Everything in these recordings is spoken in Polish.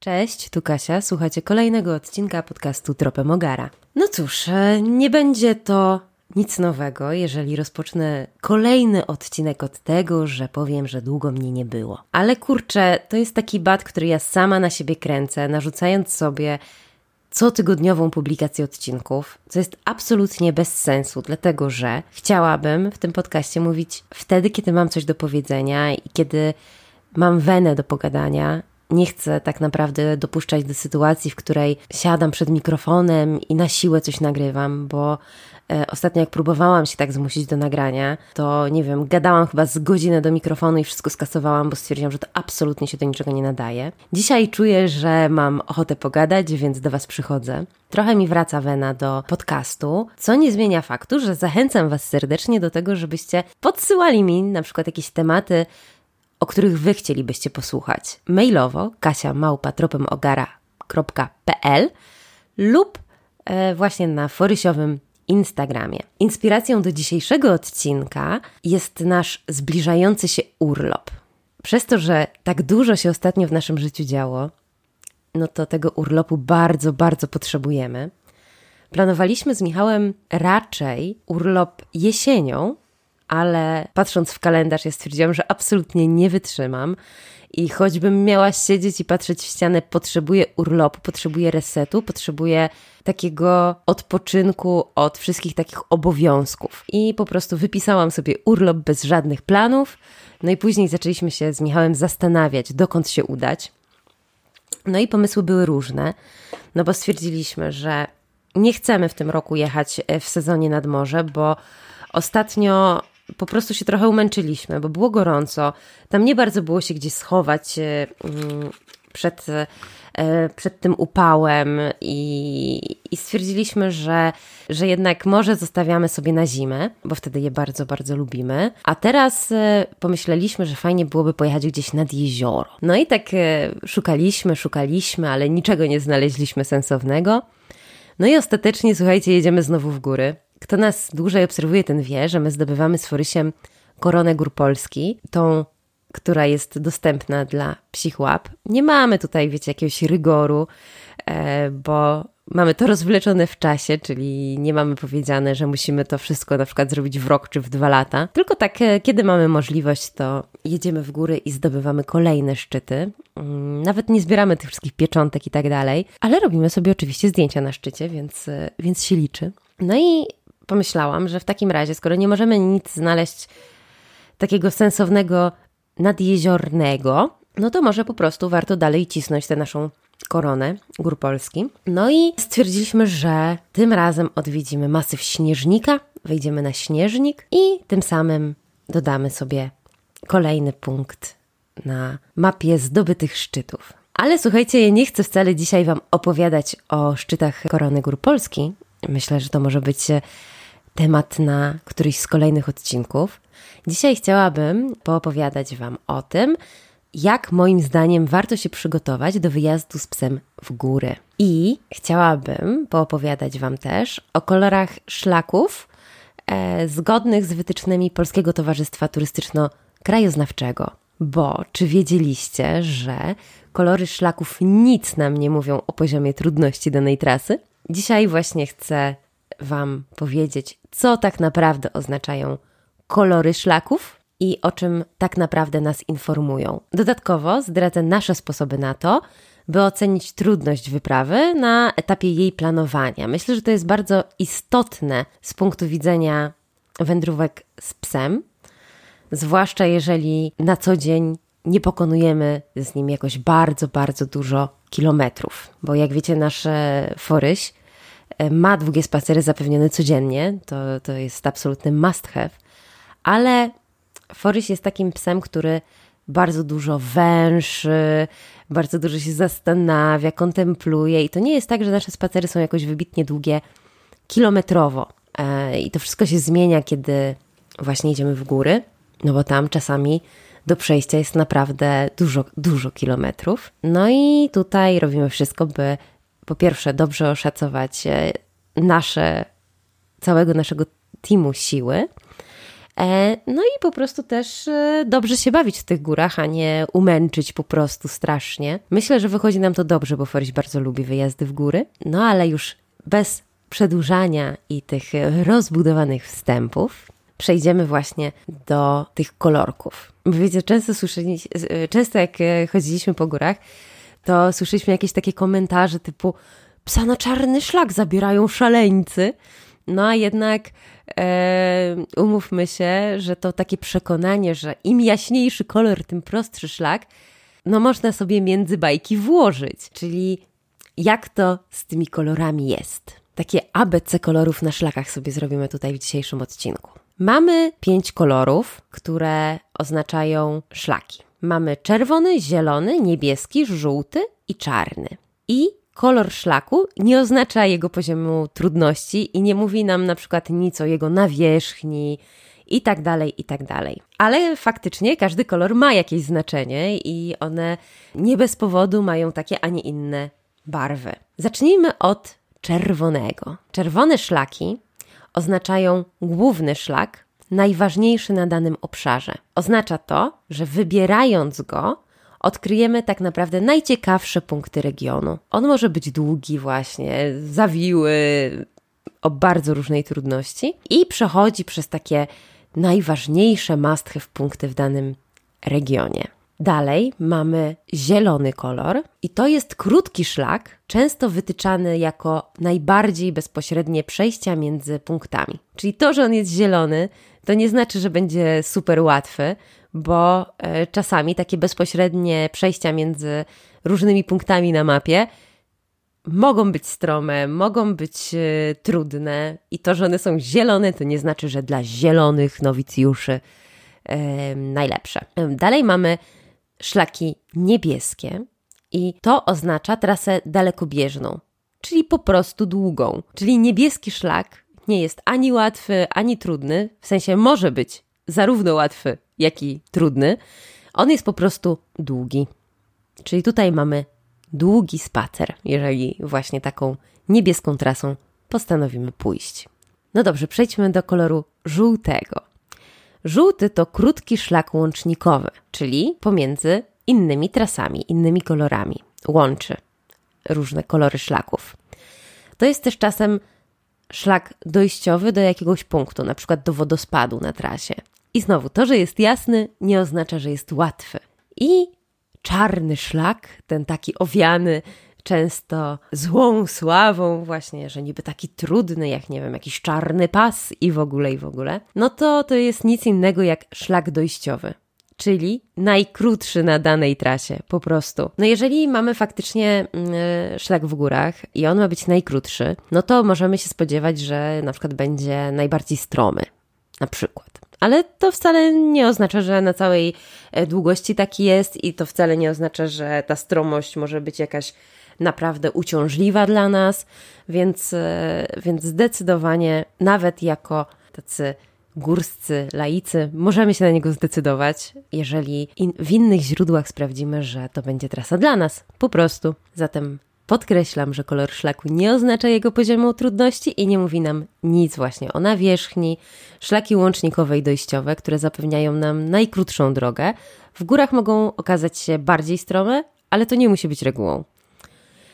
Cześć, tu Kasia, słuchacie kolejnego odcinka podcastu Tropem Ogara. No cóż, e, nie będzie to nic nowego, jeżeli rozpocznę kolejny odcinek od tego, że powiem, że długo mnie nie było. Ale kurczę, to jest taki bat, który ja sama na siebie kręcę, narzucając sobie cotygodniową publikację odcinków, co jest absolutnie bez sensu, dlatego że chciałabym w tym podcaście mówić wtedy, kiedy mam coś do powiedzenia i kiedy mam wenę do pogadania. Nie chcę tak naprawdę dopuszczać do sytuacji, w której siadam przed mikrofonem i na siłę coś nagrywam, bo e, ostatnio jak próbowałam się tak zmusić do nagrania, to nie wiem, gadałam chyba z godzinę do mikrofonu i wszystko skasowałam, bo stwierdziłam, że to absolutnie się do niczego nie nadaje. Dzisiaj czuję, że mam ochotę pogadać, więc do Was przychodzę. Trochę mi wraca wena do podcastu, co nie zmienia faktu, że zachęcam Was serdecznie do tego, żebyście podsyłali mi na przykład jakieś tematy, o których Wy chcielibyście posłuchać. Mailowo kasiamałpa.tropemogara.pl lub e, właśnie na forysiowym Instagramie. Inspiracją do dzisiejszego odcinka jest nasz zbliżający się urlop. Przez to, że tak dużo się ostatnio w naszym życiu działo, no to tego urlopu bardzo, bardzo potrzebujemy. Planowaliśmy z Michałem raczej urlop jesienią, ale patrząc w kalendarz, ja stwierdziłam, że absolutnie nie wytrzymam. I choćbym miała siedzieć i patrzeć w ścianę, potrzebuję urlopu, potrzebuję resetu, potrzebuję takiego odpoczynku od wszystkich takich obowiązków. I po prostu wypisałam sobie urlop bez żadnych planów. No i później zaczęliśmy się z Michałem zastanawiać, dokąd się udać. No i pomysły były różne, no bo stwierdziliśmy, że nie chcemy w tym roku jechać w sezonie nad morze, bo ostatnio po prostu się trochę umęczyliśmy, bo było gorąco. Tam nie bardzo było się gdzie schować e, mm, przed, e, przed tym upałem i, i stwierdziliśmy, że, że jednak może zostawiamy sobie na zimę, bo wtedy je bardzo, bardzo lubimy. A teraz e, pomyśleliśmy, że fajnie byłoby pojechać gdzieś nad jezioro. No i tak szukaliśmy, szukaliśmy, ale niczego nie znaleźliśmy sensownego. No i ostatecznie, słuchajcie, jedziemy znowu w góry. Kto nas dłużej obserwuje, ten wie, że my zdobywamy z Forysiem koronę gór Polski, tą, która jest dostępna dla psich łap. Nie mamy tutaj, wiecie, jakiegoś rygoru, e, bo mamy to rozwleczone w czasie, czyli nie mamy powiedziane, że musimy to wszystko na przykład zrobić w rok czy w dwa lata. Tylko tak, e, kiedy mamy możliwość, to jedziemy w góry i zdobywamy kolejne szczyty. Mm, nawet nie zbieramy tych wszystkich pieczątek i tak dalej, ale robimy sobie oczywiście zdjęcia na szczycie, więc, e, więc się liczy. No i pomyślałam, że w takim razie, skoro nie możemy nic znaleźć takiego sensownego nadjeziornego, no to może po prostu warto dalej cisnąć tę naszą koronę Gór Polski. No i stwierdziliśmy, że tym razem odwiedzimy masyw Śnieżnika, wejdziemy na Śnieżnik i tym samym dodamy sobie kolejny punkt na mapie zdobytych szczytów. Ale słuchajcie, ja nie chcę wcale dzisiaj Wam opowiadać o szczytach Korony Gór Polski. Myślę, że to może być temat na któryś z kolejnych odcinków. Dzisiaj chciałabym poopowiadać Wam o tym, jak moim zdaniem warto się przygotować do wyjazdu z psem w góry. I chciałabym poopowiadać Wam też o kolorach szlaków e, zgodnych z wytycznymi Polskiego Towarzystwa Turystyczno-Krajoznawczego. Bo czy wiedzieliście, że kolory szlaków nic nam nie mówią o poziomie trudności danej trasy? Dzisiaj właśnie chcę Wam powiedzieć, co tak naprawdę oznaczają kolory szlaków i o czym tak naprawdę nas informują. Dodatkowo zdradzę nasze sposoby na to, by ocenić trudność wyprawy na etapie jej planowania. Myślę, że to jest bardzo istotne z punktu widzenia wędrówek z psem, zwłaszcza jeżeli na co dzień nie pokonujemy z nim jakoś bardzo, bardzo dużo kilometrów. Bo jak wiecie, nasz Foryś ma długie spacery zapewnione codziennie, to, to jest absolutny must have, ale Forys jest takim psem, który bardzo dużo węszy, bardzo dużo się zastanawia, kontempluje i to nie jest tak, że nasze spacery są jakoś wybitnie długie kilometrowo. E, I to wszystko się zmienia, kiedy właśnie idziemy w góry, no bo tam czasami do przejścia jest naprawdę dużo, dużo kilometrów. No i tutaj robimy wszystko, by po pierwsze dobrze oszacować e, nasze, całego naszego teamu siły E, no i po prostu też e, dobrze się bawić w tych górach, a nie umęczyć po prostu strasznie. Myślę, że wychodzi nam to dobrze, bo Foryś bardzo lubi wyjazdy w góry. No ale już bez przedłużania i tych rozbudowanych wstępów, przejdziemy właśnie do tych kolorków. Wiecie, często słyszeli, często jak chodziliśmy po górach, to słyszeliśmy jakieś takie komentarze typu psa na czarny szlak zabierają szaleńcy. No a jednak e, umówmy się, że to takie przekonanie, że im jaśniejszy kolor, tym prostszy szlak, no można sobie między bajki włożyć. Czyli jak to z tymi kolorami jest. Takie ABC kolorów na szlakach sobie zrobimy tutaj w dzisiejszym odcinku. Mamy pięć kolorów, które oznaczają szlaki. Mamy czerwony, zielony, niebieski, żółty i czarny. I kolor szlaku nie oznacza jego poziomu trudności i nie mówi nam na przykład nic o jego nawierzchni i tak dalej, i tak dalej. Ale faktycznie każdy kolor ma jakieś znaczenie i one nie bez powodu mają takie, a nie inne barwy. Zacznijmy od czerwonego. Czerwone szlaki oznaczają główny szlak, najważniejszy na danym obszarze. Oznacza to, że wybierając go, odkryjemy tak naprawdę najciekawsze punkty regionu. On może być długi, właśnie, zawiły, o bardzo różnej trudności i przechodzi przez takie najważniejsze must have punkty w danym regionie. Dalej mamy zielony kolor i to jest krótki szlak, często wytyczany jako najbardziej bezpośrednie przejścia między punktami. Czyli to, że on jest zielony, to nie znaczy, że będzie super łatwy, bo e, czasami takie bezpośrednie przejścia między różnymi punktami na mapie mogą być strome, mogą być e, trudne i to, że one są zielone, to nie znaczy, że dla zielonych nowicjuszy e, najlepsze. Dalej mamy szlaki niebieskie i to oznacza trasę dalekobieżną, czyli po prostu długą. Czyli niebieski szlak nie jest ani łatwy, ani trudny, w sensie może być zarówno łatwy, jak i trudny. On jest po prostu długi. Czyli tutaj mamy długi spacer, jeżeli właśnie taką niebieską trasą postanowimy pójść. No dobrze, przejdźmy do koloru żółtego. Żółty to krótki szlak łącznikowy, czyli pomiędzy innymi trasami, innymi kolorami. Łączy różne kolory szlaków. To jest też czasem szlak dojściowy do jakiegoś punktu, na przykład do wodospadu na trasie. I znowu, to, że jest jasny, nie oznacza, że jest łatwy. I czarny szlak, ten taki owiany często złą sławą, właśnie, że niby taki trudny, jak nie wiem, jakiś czarny pas i w ogóle, i w ogóle, no to to jest nic innego jak szlak dojściowy czyli najkrótszy na danej trasie, po prostu. No jeżeli mamy faktycznie yy, szlak w górach i on ma być najkrótszy, no to możemy się spodziewać, że na przykład będzie najbardziej stromy, na przykład. Ale to wcale nie oznacza, że na całej e, długości taki jest i to wcale nie oznacza, że ta stromość może być jakaś naprawdę uciążliwa dla nas, więc, e, więc zdecydowanie nawet jako tacy górscy, laicy, możemy się na niego zdecydować, jeżeli in, w innych źródłach sprawdzimy, że to będzie trasa dla nas. Po prostu. Zatem podkreślam, że kolor szlaku nie oznacza jego poziomu trudności i nie mówi nam nic właśnie o nawierzchni. Szlaki łącznikowe i dojściowe, które zapewniają nam najkrótszą drogę, w górach mogą okazać się bardziej strome, ale to nie musi być regułą.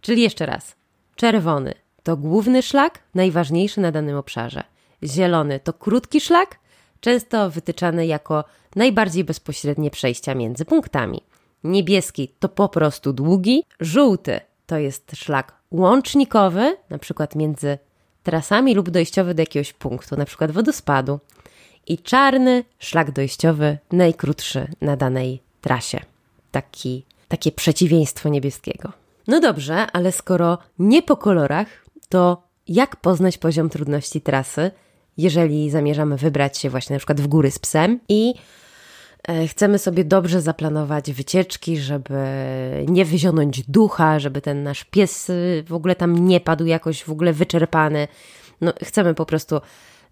Czyli jeszcze raz. Czerwony to główny szlak, najważniejszy na danym obszarze. Zielony to krótki szlak, często wytyczany jako najbardziej bezpośrednie przejścia między punktami. Niebieski to po prostu długi, żółty to jest szlak łącznikowy, na przykład między trasami lub dojściowy do jakiegoś punktu, na przykład wodospadu. I czarny szlak dojściowy, najkrótszy na danej trasie. Taki, takie przeciwieństwo niebieskiego. No dobrze, ale skoro nie po kolorach, to jak poznać poziom trudności trasy? Jeżeli zamierzamy wybrać się właśnie na przykład w góry z psem i e, chcemy sobie dobrze zaplanować wycieczki, żeby nie wyzionąć ducha, żeby ten nasz pies y, w ogóle tam nie padł jakoś w ogóle wyczerpany. No, chcemy po prostu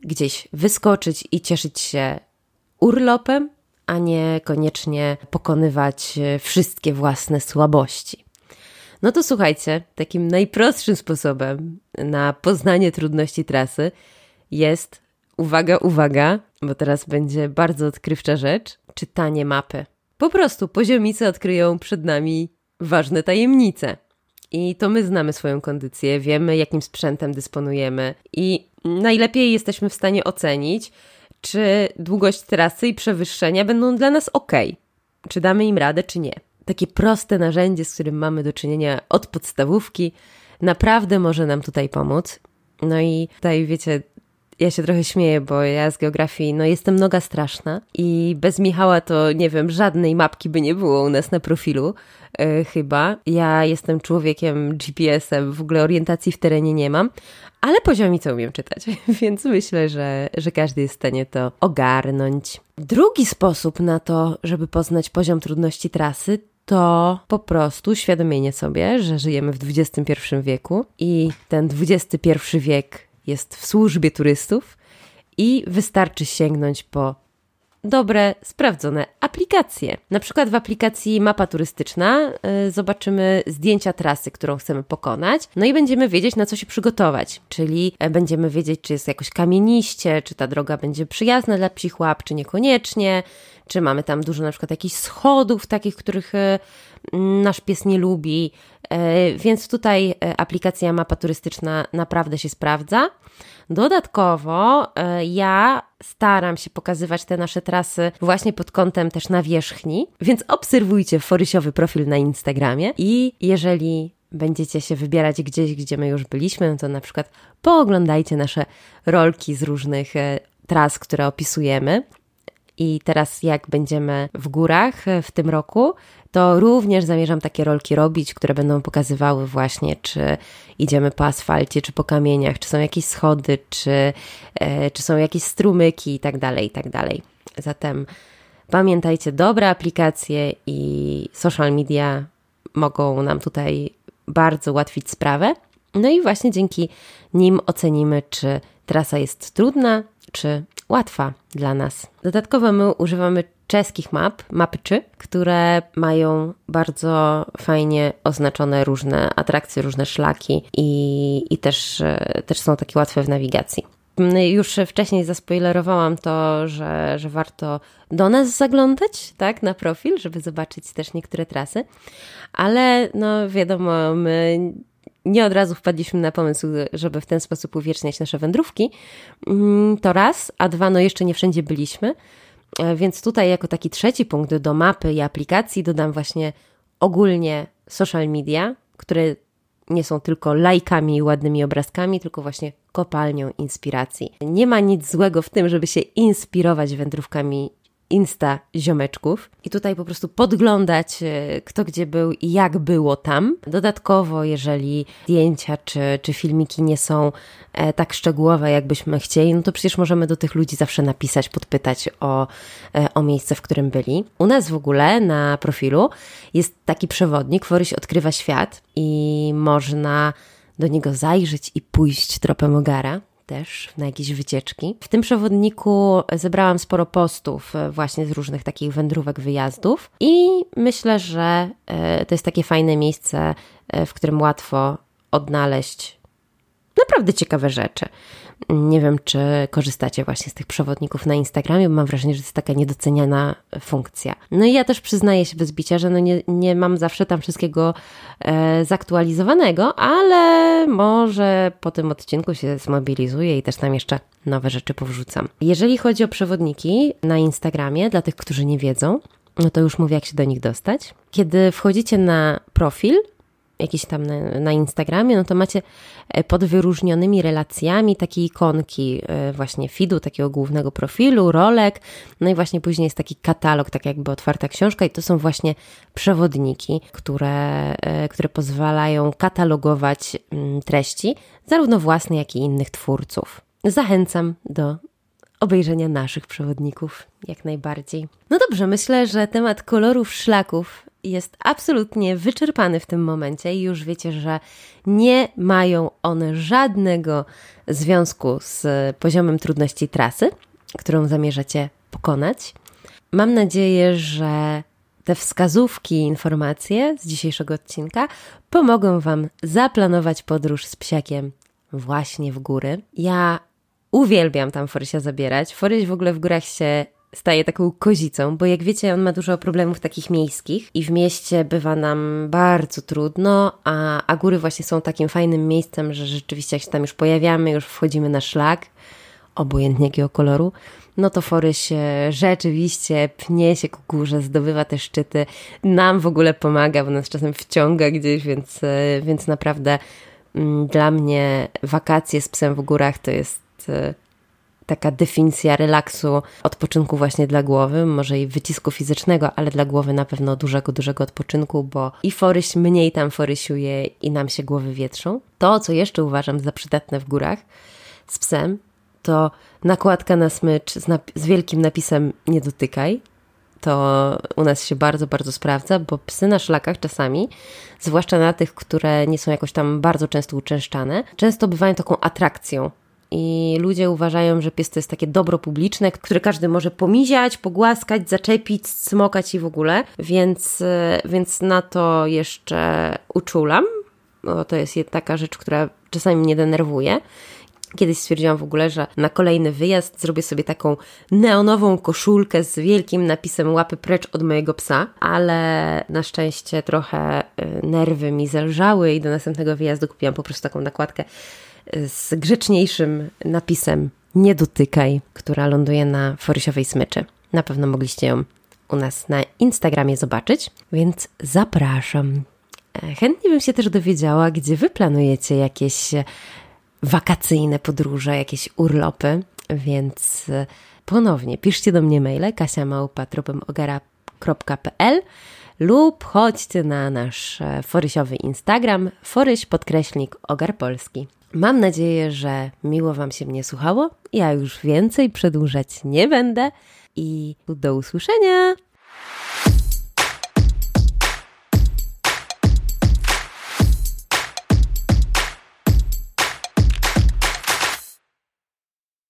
gdzieś wyskoczyć i cieszyć się urlopem, a nie koniecznie pokonywać e, wszystkie własne słabości. No to słuchajcie, takim najprostszym sposobem na poznanie trudności trasy jest uwaga, uwaga, bo teraz będzie bardzo odkrywcza rzecz, czytanie mapy. Po prostu poziomice odkryją przed nami ważne tajemnice. I to my znamy swoją kondycję, wiemy jakim sprzętem dysponujemy i najlepiej jesteśmy w stanie ocenić, czy długość trasy i przewyższenia będą dla nas ok. Czy damy im radę, czy nie. Takie proste narzędzie, z którym mamy do czynienia od podstawówki, naprawdę może nam tutaj pomóc. No i tutaj wiecie, ja się trochę śmieję, bo ja z geografii, no jestem noga straszna i bez Michała to, nie wiem, żadnej mapki by nie było u nas na profilu, yy, chyba. Ja jestem człowiekiem GPS-em, w ogóle orientacji w terenie nie mam, ale poziomicę umiem czytać, więc myślę, że, że każdy jest w stanie to ogarnąć. Drugi sposób na to, żeby poznać poziom trudności trasy, to po prostu świadomienie sobie, że żyjemy w XXI wieku i ten XXI wiek jest w służbie turystów i wystarczy sięgnąć po dobre, sprawdzone aplikacje. Na przykład w aplikacji Mapa Turystyczna y, zobaczymy zdjęcia trasy, którą chcemy pokonać, no i będziemy wiedzieć, na co się przygotować. Czyli e, będziemy wiedzieć, czy jest jakoś kamieniście, czy ta droga będzie przyjazna dla psich łap, czy niekoniecznie, czy mamy tam dużo na przykład jakichś schodów, takich, których e, nasz pies nie lubi. E, więc tutaj aplikacja Mapa Turystyczna naprawdę się sprawdza. Dodatkowo e, ja staram się pokazywać te nasze trasy właśnie pod kątem też nawierzchni, więc obserwujcie forysiowy profil na Instagramie i jeżeli będziecie się wybierać gdzieś, gdzie my już byliśmy, no to na przykład pooglądajcie nasze rolki z różnych e, tras, które opisujemy. I teraz, jak będziemy w górach e, w tym roku, to również zamierzam takie rolki robić, które będą pokazywały właśnie, czy idziemy po asfalcie, czy po kamieniach, czy są jakieś schody, czy, e, czy są jakieś strumyki i tak dalej, i tak dalej. Zatem pamiętajcie, dobre aplikacje i social media mogą nam tutaj bardzo ułatwić sprawę. No i właśnie dzięki nim ocenimy, czy trasa jest trudna, czy łatwa dla nas. Dodatkowo my używamy czeskich map, mapczy, które mają bardzo fajnie oznaczone różne atrakcje, różne szlaki i, i też, e, też są takie łatwe w nawigacji. Już wcześniej zaspoilerowałam to, że, że warto do nas zaglądać, tak, na profil, żeby zobaczyć też niektóre trasy, ale no wiadomo, my nie od razu wpadliśmy na pomysł, żeby w ten sposób uwieczniać nasze wędrówki. Mm, to raz, a dwa, no jeszcze nie wszędzie byliśmy. E, więc tutaj, jako taki trzeci punkt do mapy i aplikacji, dodam właśnie ogólnie social media, które nie są tylko lajkami i ładnymi obrazkami, tylko właśnie kopalnią inspiracji. Nie ma nic złego w tym, żeby się inspirować wędrówkami Insta ziomeczków i tutaj po prostu podglądać, e, kto gdzie był i jak było tam. Dodatkowo, jeżeli zdjęcia czy, czy filmiki nie są e, tak szczegółowe, jakbyśmy chcieli, no to przecież możemy do tych ludzi zawsze napisać, podpytać o, e, o miejsce, w którym byli. U nas w ogóle na profilu jest taki przewodnik, Foryś odkrywa świat i można do niego zajrzeć i pójść tropem ogara też na jakieś wycieczki. W tym przewodniku zebrałam sporo postów e, właśnie z różnych takich wędrówek, wyjazdów i myślę, że e, to jest takie fajne miejsce, e, w którym łatwo odnaleźć naprawdę ciekawe rzeczy. Nie wiem, czy korzystacie właśnie z tych przewodników na Instagramie, bo mam wrażenie, że to jest taka niedoceniana funkcja. No i ja też przyznaję się bez bicia, że no nie, nie mam zawsze tam wszystkiego e, zaktualizowanego, ale może po tym odcinku się zmobilizuję i też tam jeszcze nowe rzeczy powrzucam. Jeżeli chodzi o przewodniki na Instagramie, dla tych, którzy nie wiedzą, no to już mówię, jak się do nich dostać. Kiedy wchodzicie na profil, jakieś tam na, na, Instagramie, no to macie e, pod wyróżnionymi relacjami takie ikonki e, właśnie feedu, takiego głównego profilu, rolek, no i właśnie później jest taki katalog, tak jakby otwarta książka i to są właśnie przewodniki, które, e, które pozwalają katalogować mm, treści, zarówno własne, jak i innych twórców. Zachęcam do obejrzenia naszych przewodników, jak najbardziej. No dobrze, myślę, że temat kolorów szlaków jest absolutnie wyczerpany w tym momencie i już wiecie, że nie mają one żadnego związku z poziomem trudności trasy, którą zamierzacie pokonać. Mam nadzieję, że te wskazówki i informacje z dzisiejszego odcinka pomogą Wam zaplanować podróż z psiakiem właśnie w góry. Ja Uwielbiam tam Forysia zabierać. Foryś w ogóle w górach się staje taką kozicą, bo jak wiecie, on ma dużo problemów takich miejskich i w mieście bywa nam bardzo trudno, a, a góry właśnie są takim fajnym miejscem, że rzeczywiście jak się tam już pojawiamy, już wchodzimy na szlak, obojętnie jakiego koloru, no to Foryś rzeczywiście pnie się ku górze, zdobywa te szczyty, nam w ogóle pomaga, bo nas czasem wciąga gdzieś, więc, więc naprawdę mm, dla mnie wakacje z psem w górach to jest taka definicja relaksu, odpoczynku właśnie dla głowy, może i wycisku fizycznego, ale dla głowy na pewno dużego, dużego odpoczynku, bo i foryś mniej tam forysiuje i nam się głowy wietrzą. To, co jeszcze uważam za przydatne w górach z psem, to nakładka na smycz z, z wielkim napisem nie dotykaj. To u nas się bardzo, bardzo sprawdza, bo psy na szlakach czasami, zwłaszcza na tych, które nie są jakoś tam bardzo często uczęszczane, często bywają taką atrakcją i ludzie uważają, że pies to jest takie dobro publiczne, które każdy może pomiziać, pogłaskać, zaczepić, smokać i w ogóle, więc, e, więc na to jeszcze uczulam. Bo to jest taka rzecz, która czasami mnie denerwuje. Kiedyś stwierdziłam w ogóle, że na kolejny wyjazd zrobię sobie taką neonową koszulkę z wielkim napisem łapy precz od mojego psa, ale na szczęście trochę e, nerwy mi zelżały i do następnego wyjazdu kupiłam po prostu taką nakładkę z grzeczniejszym napisem Nie dotykaj, która ląduje na forysiowej smyczy. Na pewno mogliście ją u nas na Instagramie zobaczyć, więc zapraszam. E, chętnie bym się też dowiedziała, gdzie Wy planujecie jakieś wakacyjne podróże, jakieś urlopy, więc e, ponownie piszcie do mnie maile kasiamałpa.ogara.pl lub chodźcie na nasz e, forysiowy Instagram foryś podkreślnik ogar polski. Mam nadzieję, że miło Wam się mnie słuchało. Ja już więcej przedłużać nie będę i do usłyszenia!